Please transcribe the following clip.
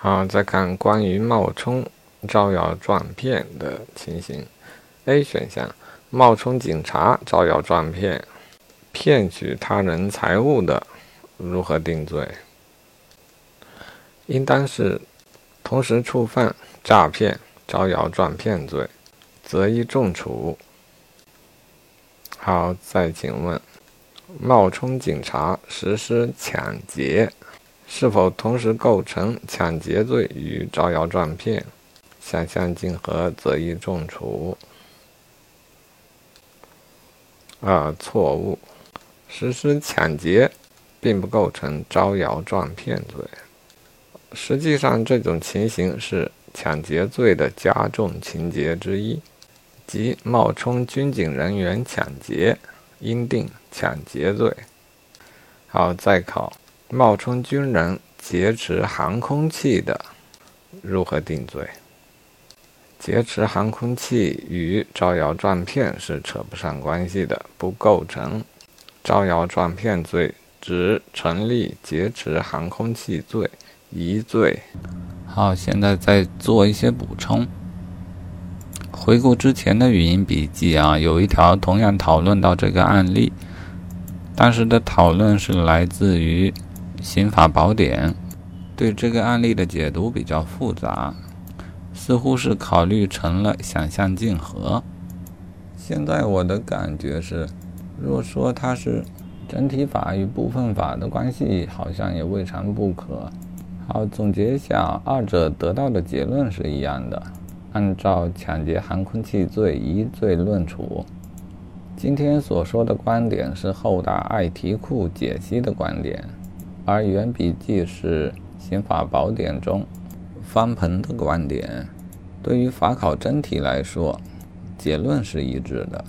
好，再看关于冒充招摇撞骗的情形。A 选项：冒充警察招摇撞骗，骗取他人财物的，如何定罪？应当是同时触犯诈骗、招摇撞骗罪，择一重处。好，再请问，冒充警察实施抢劫，是否同时构成抢劫罪与招摇撞骗？想象竞合，择一重处。啊，错误，实施抢劫并不构成招摇撞骗罪。实际上，这种情形是抢劫罪的加重情节之一，即冒充军警人员抢劫，应定抢劫罪。好，再考冒充军人劫持航空器的，如何定罪？劫持航空器与招摇撞骗是扯不上关系的，不构成招摇撞骗罪，只成立劫持航空器罪。一罪。好，现在再做一些补充。回顾之前的语音笔记啊，有一条同样讨论到这个案例，当时的讨论是来自于《刑法宝典》，对这个案例的解读比较复杂，似乎是考虑成了想象竞合。现在我的感觉是，若说它是整体法与部分法的关系，好像也未尝不可。好，总结一下，二者得到的结论是一样的。按照抢劫航空器罪一罪论处。今天所说的观点是后大爱题库解析的观点，而原笔记是刑法宝典中翻盆的观点。对于法考真题来说，结论是一致的。